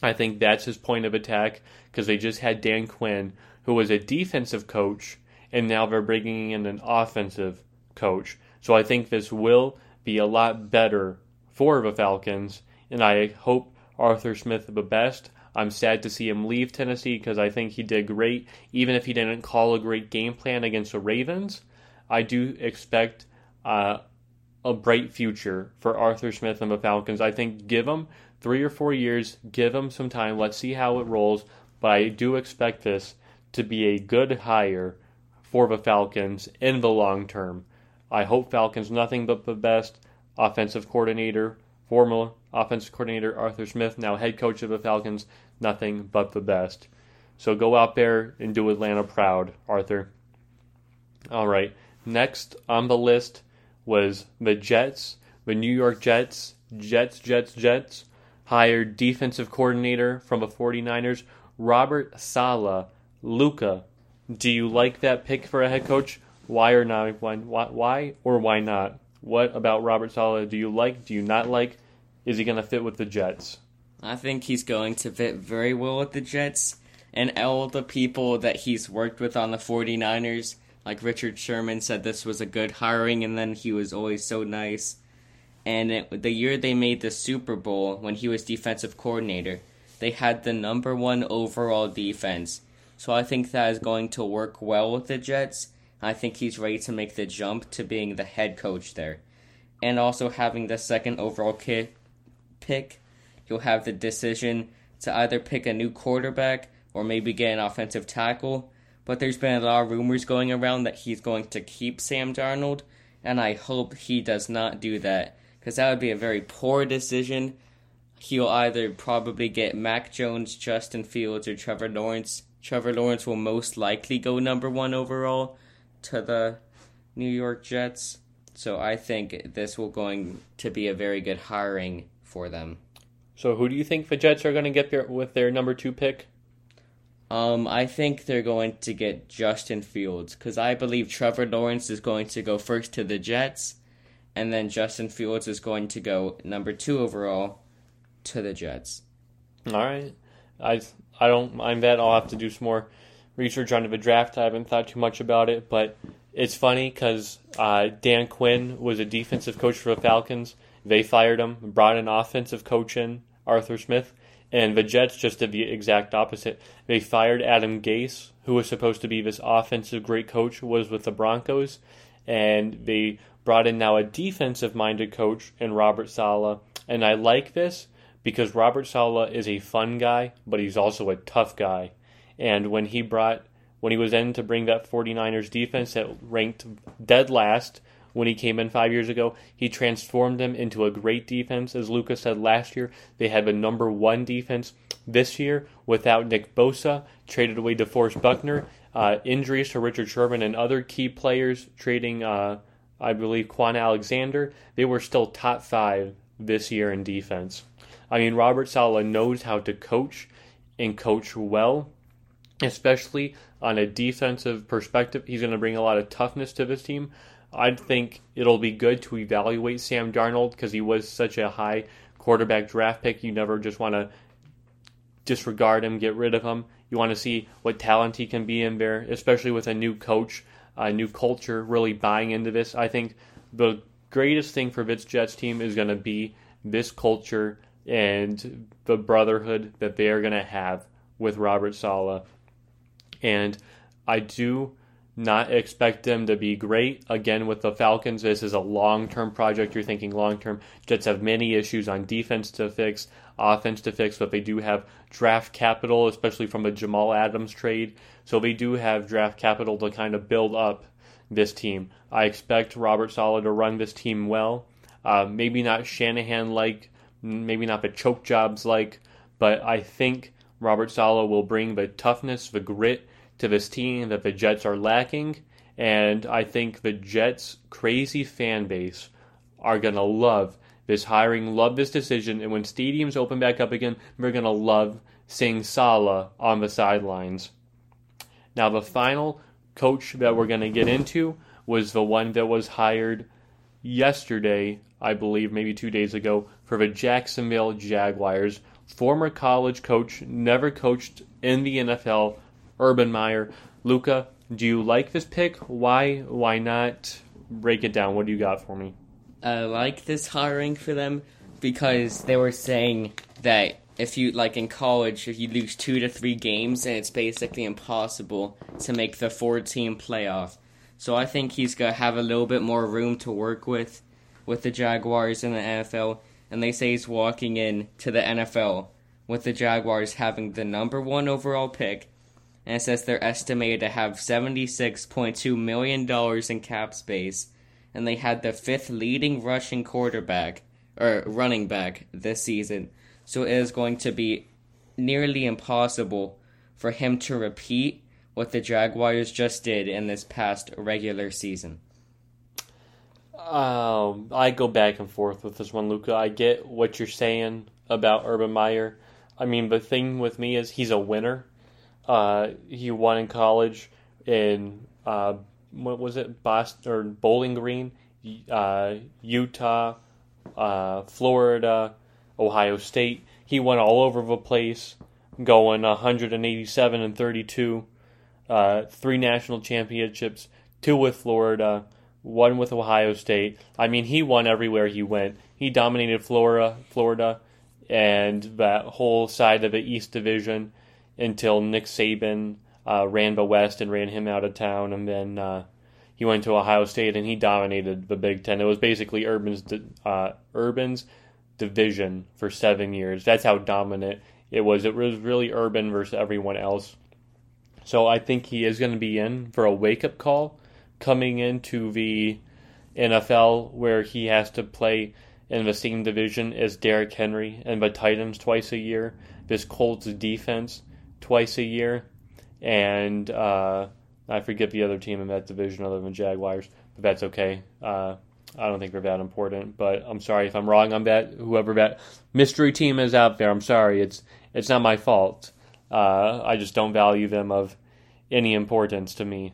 Speaker 1: I think that's his point of attack because they just had Dan Quinn, who was a defensive coach, and now they're bringing in an offensive coach. So I think this will be a lot better for the Falcons, and I hope Arthur Smith the best. I'm sad to see him leave Tennessee because I think he did great, even if he didn't call a great game plan against the Ravens. I do expect uh, a bright future for Arthur Smith and the Falcons. I think give him three or four years, give him some time. Let's see how it rolls. But I do expect this to be a good hire for the Falcons in the long term. I hope Falcons nothing but the best. Offensive coordinator, former offensive coordinator Arthur Smith, now head coach of the Falcons, nothing but the best. So go out there and do Atlanta proud, Arthur. All right. Next on the list was the Jets. The New York Jets, Jets, Jets, Jets, hired defensive coordinator from the 49ers, Robert Saleh. Luca, do you like that pick for a head coach? Why or not? Why, why or why not? What about Robert Saleh? do you like? Do you not like? Is he going to fit with the Jets?
Speaker 2: I think he's going to fit very well with the Jets. And all the people that he's worked with on the 49ers, like Richard Sherman said this was a good hiring, and then he was always so nice. And it, the year they made the Super Bowl, when he was defensive coordinator, they had the number one overall defense. So I think that is going to work well with the Jets. I think he's ready to make the jump to being the head coach there. And also having the second overall pick, you'll have the decision to either pick a new quarterback or maybe get an offensive tackle. But there's been a lot of rumors going around that he's going to keep Sam Darnold, and I hope he does not do that because that would be a very poor decision. He'll either probably get Mac Jones, Justin Fields, or Trevor Lawrence. Trevor Lawrence will most likely go number one overall to the New York Jets. So I think this will going to be a very good hiring for them.
Speaker 1: So who do you think the Jets are going to get with their number two pick?
Speaker 2: Um, I think they're going to get Justin Fields because I believe Trevor Lawrence is going to go first to the Jets, and then Justin Fields is going to go number two overall to the Jets.
Speaker 1: All right, I I don't mind that. I'll have to do some more research onto the draft. I haven't thought too much about it, but it's funny because uh, Dan Quinn was a defensive coach for the Falcons. They fired him, brought an offensive coach in, Arthur Smith, and the Jets just did the exact opposite. They fired Adam Gase, who was supposed to be this offensive great coach, was with the Broncos, and they brought in now a defensive minded coach in Robert Saleh. And I like this because Robert Saleh is a fun guy, but he's also a tough guy. And when he brought when he was in to bring that 49ers defense that ranked dead last when he came in five years ago, he transformed them into a great defense. As Lucas said last year, they had the number one defense. This year, without Nick Bosa, traded away DeForest Buckner, uh, injuries to Richard Sherman and other key players, trading, uh, I believe, Kwon Alexander, they were still top five this year in defense. I mean, Robert Saleh knows how to coach and coach well, especially on a defensive perspective. He's going to bring a lot of toughness to this team. I think it'll be good to evaluate Sam Darnold because he was such a high quarterback draft pick. You never just want to disregard him, get rid of him. You want to see what talent he can be in there, especially with a new coach, a new culture, really buying into this. I think the greatest thing for this Jets team is going to be this culture and the brotherhood that they are going to have with Robert Saleh. And I do not expect them to be great. Again, with the Falcons, this is a long term project. You're thinking long term. Jets have many issues on defense to fix, offense to fix, but they do have draft capital, especially from a Jamal Adams trade. So they do have draft capital to kind of build up this team. I expect Robert Saleh to run this team well. Uh, maybe not Shanahan like maybe not the choke jobs like, but I think Robert Saleh will bring the toughness, the grit to this team that the Jets are lacking. And I think the Jets' crazy fan base are going to love this hiring, love this decision. And when stadiums open back up again, we're going to love seeing Saleh on the sidelines. Now, the final coach that we're going to get into was the one that was hired yesterday, I believe, maybe two days ago, for the Jacksonville Jaguars. former college coach, never coached in the NFL, Urban Meyer. Luca, do you like this pick? Why? Why not? Break it down. What do you got for me?
Speaker 2: I like this hiring for them because they were saying that if you like in college, if you lose two to three games, and it's basically impossible to make the four-team playoff. So I think he's gonna have a little bit more room to work with with the Jaguars in the NFL, and they say he's walking in to the NFL with the Jaguars having the number one overall pick, and it says they're estimated to have $76.2 million in cap space, and they had the fifth leading rushing quarterback, or running back, this season. So it is going to be nearly impossible for him to repeat what the Jaguars just did in this past regular season.
Speaker 1: Um, I go back and forth with this one, Luca. I get what you're saying about Urban Meyer. I mean, the thing with me is he's a winner. Uh, he won in college in uh, what was it, Boston or Bowling Green, uh, Utah, uh, Florida, Ohio State. He went all over the place, going 187 and 32, uh, three national championships, two with Florida one with Ohio State. I mean, he won everywhere he went. He dominated Florida, Florida, and that whole side of the East Division until Nick Saban uh, ran the West and ran him out of town, and then uh, he went to Ohio State and he dominated the Big Ten. It was basically Urban's uh, Urban's division for seven years. That's how dominant it was. It was really Urban versus everyone else. So I think he is going to be in for a wake up call coming into the NFL where he has to play in the same division as Derrick Henry and the Titans twice a year, this Colts defense twice a year, and uh, I forget the other team in that division other than Jaguars, but that's okay. Uh, I don't think they're that important, but I'm sorry if I'm wrong on that. Whoever that mystery team is out there, I'm sorry. It's it's not my fault. Uh, I just don't value them of any importance to me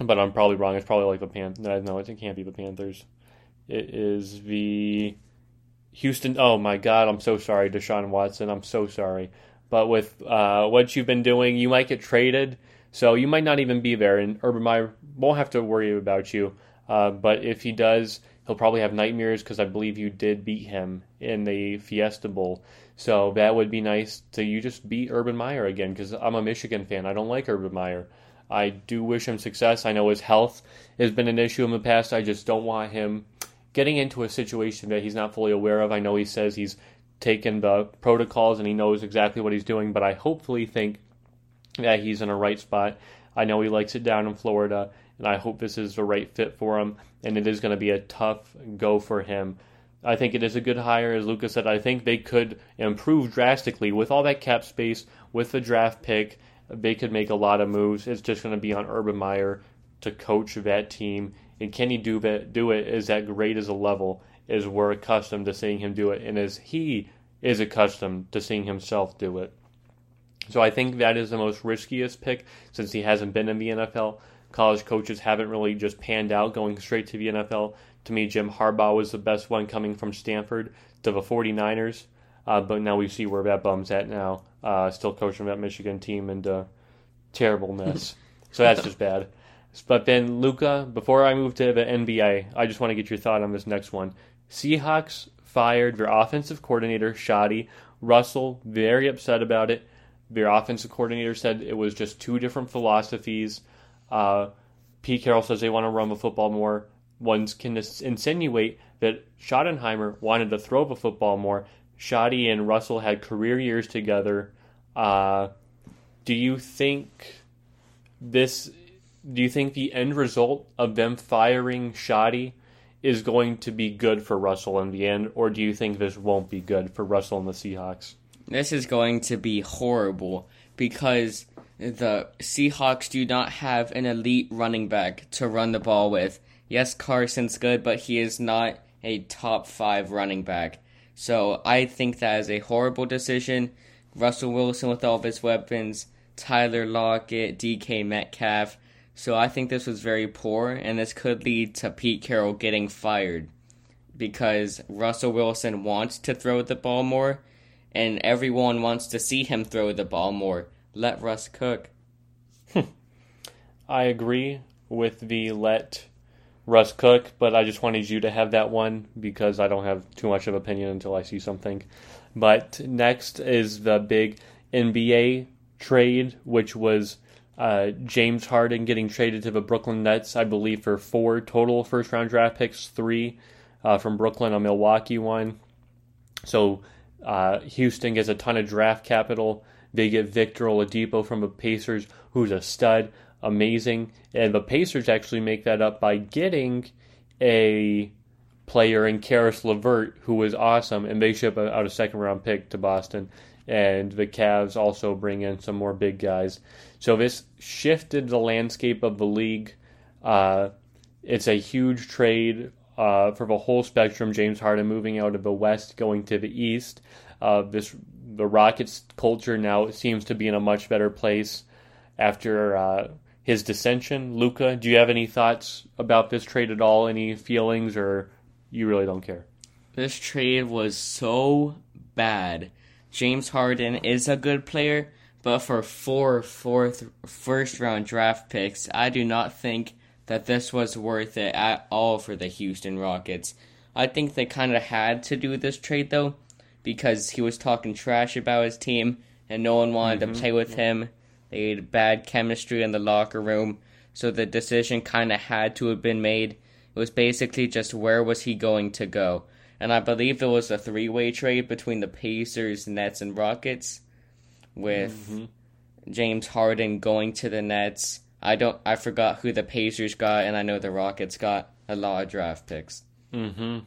Speaker 1: but I'm probably wrong. It's probably like the Pan. No, it can't be the Panthers. It is the Houston. Oh my God, I'm so sorry, Deshaun Watson. I'm so sorry. But with uh, what you've been doing, you might get traded, so you might not even be there. And Urban Meyer won't have to worry about you. Uh, but if he does, he'll probably have nightmares because I believe you did beat him in the Fiesta Bowl. So that would be nice to you just beat Urban Meyer again because I'm a Michigan fan. I don't like Urban Meyer. I do wish him success. I know his health has been an issue in the past. I just don't want him getting into a situation that he's not fully aware of. I know he says he's taken the protocols and he knows exactly what he's doing, but I hopefully think that he's in a right spot. I know he likes it down in Florida, and I hope this is the right fit for him, and it is going to be a tough go for him. I think it is a good hire, as Lucas said. I think they could improve drastically with all that cap space, with the draft pick, they could make a lot of moves. It's just going to be on Urban Meyer to coach that team. And can he do it? Do it is that great as a level as we're accustomed to seeing him do it, and as he is accustomed to seeing himself do it. So I think that is the most riskiest pick since he hasn't been in the NFL. College coaches haven't really just panned out going straight to the NFL. To me, Jim Harbaugh was the best one coming from Stanford to the 49ers. Uh, but now we see where that bum's at now. Uh, still coaching that Michigan team and uh, terribleness. so that's just bad. But then Luca, before I move to the NBA, I just want to get your thought on this next one. Seahawks fired their offensive coordinator Schotty Russell. Very upset about it. Their offensive coordinator said it was just two different philosophies. Uh, Pete Carroll says they want to run the football more. One can insinuate that Schottenheimer wanted to throw the football more. Schotty and Russell had career years together. Uh, do you think this? Do you think the end result of them firing Schotty is going to be good for Russell in the end, or do you think this won't be good for Russell and the Seahawks?
Speaker 2: This is going to be horrible because the Seahawks do not have an elite running back to run the ball with. Yes, Carson's good, but he is not a top five running back. So I think that is a horrible decision. Russell Wilson with all of his weapons, Tyler Lockett, DK Metcalf. So I think this was very poor, and this could lead to Pete Carroll getting fired because Russell Wilson wants to throw the ball more, and everyone wants to see him throw the ball more. Let Russ cook.
Speaker 1: I agree with the let Russ cook, but I just wanted you to have that one because I don't have too much of opinion until I see something. But next is the big NBA trade, which was uh, James Harden getting traded to the Brooklyn Nets, I believe, for four total first round draft picks, three uh, from Brooklyn, a Milwaukee one. So uh, Houston gets a ton of draft capital. They get Victor Oladipo from the Pacers, who's a stud, amazing. And the Pacers actually make that up by getting a player in Caris LeVert, who was awesome, and they ship out a second round pick to Boston. And the Cavs also bring in some more big guys. So this shifted the landscape of the league. Uh, it's a huge trade uh, for the whole spectrum. James Harden moving out of the West, going to the East. Uh, this the Rockets culture now seems to be in a much better place after uh, his dissension. Luca, do you have any thoughts about this trade at all? Any feelings, or you really don't care?
Speaker 2: This trade was so bad. James Harden is a good player, but for four fourth first round draft picks, I do not think that this was worth it at all for the Houston Rockets. I think they kind of had to do this trade though, because he was talking trash about his team and no one wanted mm-hmm. to play with him. They had bad chemistry in the locker room, so the decision kind of had to have been made. It was basically just where was he going to go? And I believe it was a three way trade between the Pacers, Nets, and Rockets, with mm-hmm. James Harden going to the Nets I don't. I forgot who the Pacers got, and I know the Rockets got a lot of draft picks.
Speaker 1: Mm-hmm.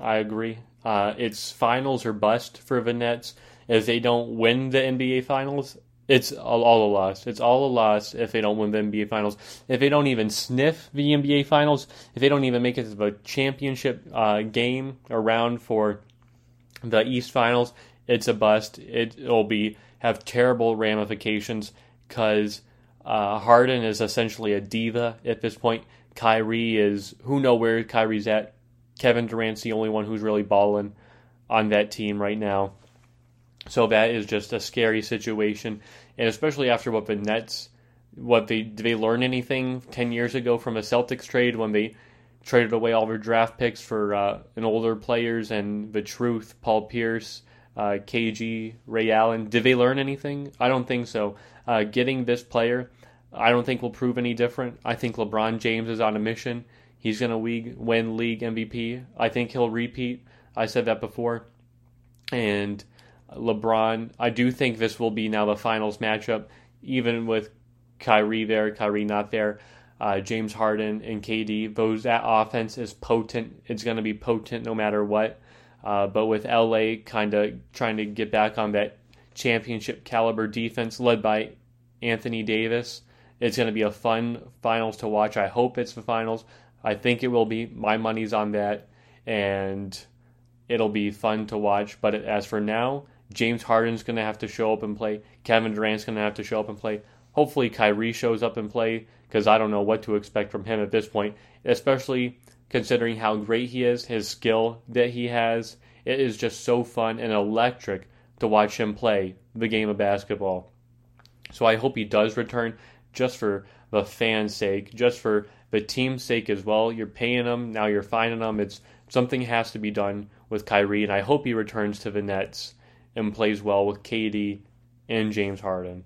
Speaker 1: I agree. Uh, it's finals or bust for the Nets. If they don't win the NBA Finals, it's all, all a loss. It's all a loss if they don't win the NBA Finals. If they don't even sniff the NBA Finals, if they don't even make it to the championship uh, game around for the East Finals, it's a bust. It, it'll be have terrible ramifications because uh, Harden is essentially a diva at this point. Kyrie is who know where Kyrie's at. Kevin Durant's the only one who's really balling on that team right now. So that is just a scary situation, and especially after what the Nets, what they did they learn anything ten years ago from a Celtics trade when they traded away all their draft picks for uh, an older players and the truth, Paul Pierce, uh, KG, Ray Allen. Did they learn anything? I don't think so. Uh, getting this player, I don't think will prove any different. I think LeBron James is on a mission. He's going to win league MVP. I think he'll repeat. I said that before. And LeBron, I do think this will be now the finals matchup, even with Kyrie there, Kyrie not there. Uh, James Harden and KD, those that offense is potent. It's going to be potent no matter what. Uh, but with LA kind of trying to get back on that championship caliber defense led by Anthony Davis, it's going to be a fun finals to watch. I hope it's the finals. I think it will be. My money's on that, and it'll be fun to watch. But as for now, James Harden's going to have to show up and play. Kevin Durant's going to have to show up and play. Hopefully, Kyrie shows up and play because I don't know what to expect from him at this point, especially considering how great he is, his skill that he has. It is just so fun and electric to watch him play the game of basketball. So I hope he does return just for the fans' sake, just for the team's sake as well. You're paying him, now you're fining him. It's something has to be done with Kyrie, and I hope he returns to the Nets and plays well with KD and James Harden.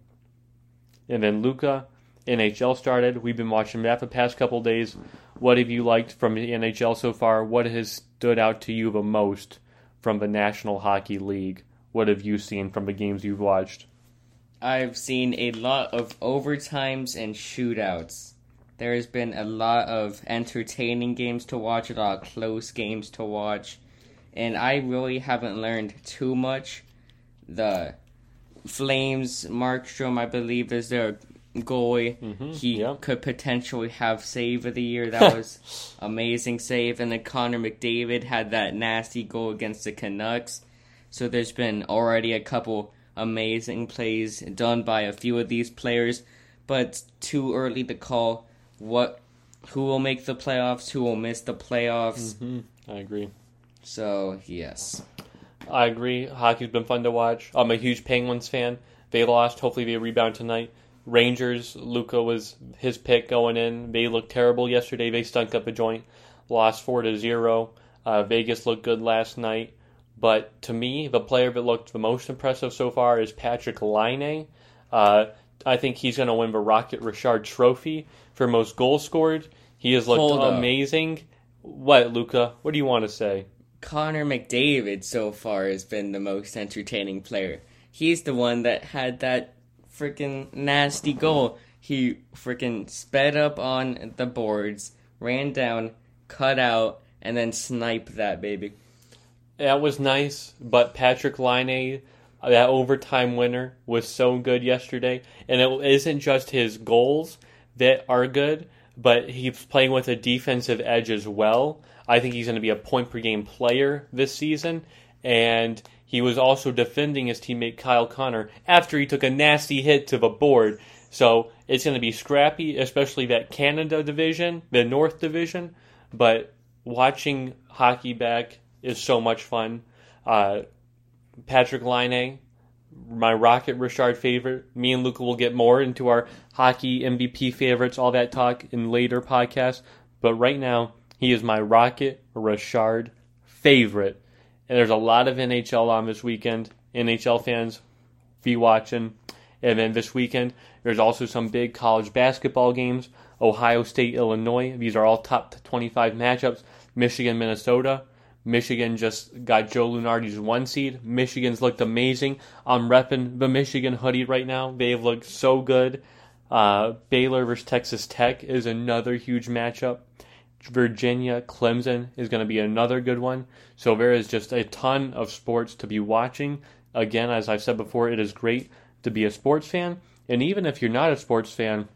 Speaker 1: And then Luca, NHL started. We've been watching that the past couple days. What have you liked from the NHL so far? What has stood out to you the most from the National Hockey League? What have you seen from the games you've watched?
Speaker 2: I've seen a lot of overtimes and shootouts. There has been a lot of entertaining games to watch, a lot of close games to watch, and I really haven't learned too much. The Flames, Markstrom, I believe, is their goalie. Mm-hmm, he could potentially have save of the year. That was amazing save. And then Connor McDavid had that nasty goal against the Canucks. So there's been already a couple amazing plays done by a few of these players, but too early to call what who will make the playoffs, who will miss the playoffs.
Speaker 1: Mm-hmm. I agree.
Speaker 2: So yes.
Speaker 1: I agree. Hockey's been fun to watch. I'm a huge Penguins fan. They lost. Hopefully they rebound tonight. Rangers, Luca was his pick going in. They looked terrible yesterday. They stunk up a joint. Lost four to zero. Uh, Vegas looked good last night. But to me, the player that looked the most impressive so far is Patrik Laine. Uh, I think he's going to win the Rocket Richard Trophy for most goals scored. He has looked
Speaker 2: Hold up.
Speaker 1: amazing. What, Luca? What do you want to say?
Speaker 2: Connor McDavid so far has been the most entertaining player. He's the one that had that freaking nasty goal. He freaking sped up on the boards, ran down, cut out, and then sniped that baby.
Speaker 1: That was nice, but Patrik Laine, that overtime winner, was so good yesterday. And it isn't just his goals that are good, but he's playing with a defensive edge as well. I think he's going to be a point per game player this season. And he was also defending his teammate Kyle Connor after he took a nasty hit to the board. So it's going to be scrappy, especially that Canada division, the North division. But watching hockey back is so much fun. Uh, Patrik Laine, my Rocket Richard favorite. Me and Luca will get more into our hockey MVP favorites, all that talk in later podcasts. But right now, he is my Rocket Richard favorite. And there's a lot of NHL on this weekend. NHL fans, be watching. And then this weekend, there's also some big college basketball games. Ohio State, Illinois. These are all top 25 matchups. Michigan, Minnesota. Michigan just got Joe Lunardi's one seed. Michigan's looked amazing. I'm repping the Michigan hoodie right now. They've looked so good. Uh, Baylor versus Texas Tech is another huge matchup. Virginia, Clemson is going to be another good one. So there is just a ton of sports to be watching. Again, as I've said before, it is great to be a sports fan. And even if you're not a sports fan,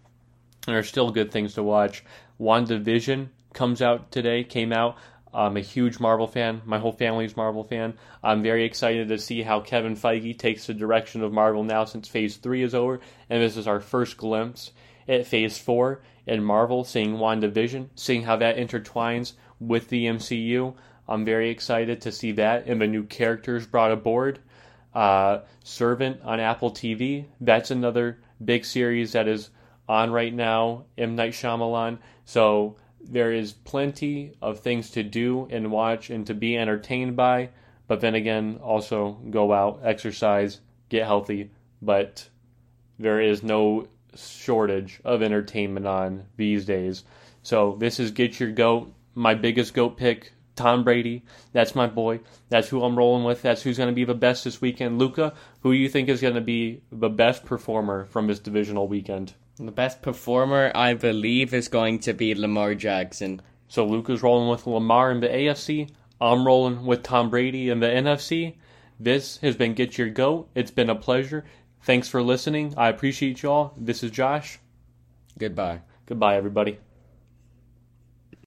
Speaker 1: there are still good things to watch. WandaVision comes out today, came out. I'm a huge Marvel fan. My whole family's Marvel fan. I'm very excited to see how Kevin Feige takes the direction of Marvel now since Phase 3 is over. And this is our first glimpse at Phase 4 in Marvel, seeing WandaVision, seeing how that intertwines with the MCU. I'm very excited to see that and the new characters brought aboard. Uh, Servant on Apple TV, that's another big series that is on right now. M. Night Shyamalan. So there is plenty of things to do and watch and to be entertained by. But then again, also go out, exercise, get healthy. But there is no shortage of entertainment on these days. So this is Get Your Goat, my biggest goat pick, Tom Brady. That's my boy. That's who I'm rolling with. That's who's going to be the best this weekend. Luca, who you think is going to be the best performer from this divisional weekend?
Speaker 2: The best performer, I believe, is going to be Lamar Jackson.
Speaker 1: So Luca's rolling with Lamar in the AFC. I'm rolling with Tom Brady in the NFC. This has been Get Your Goat. It's been a pleasure. Thanks for listening. I appreciate y'all. This is Josh.
Speaker 2: Goodbye.
Speaker 1: Goodbye, everybody.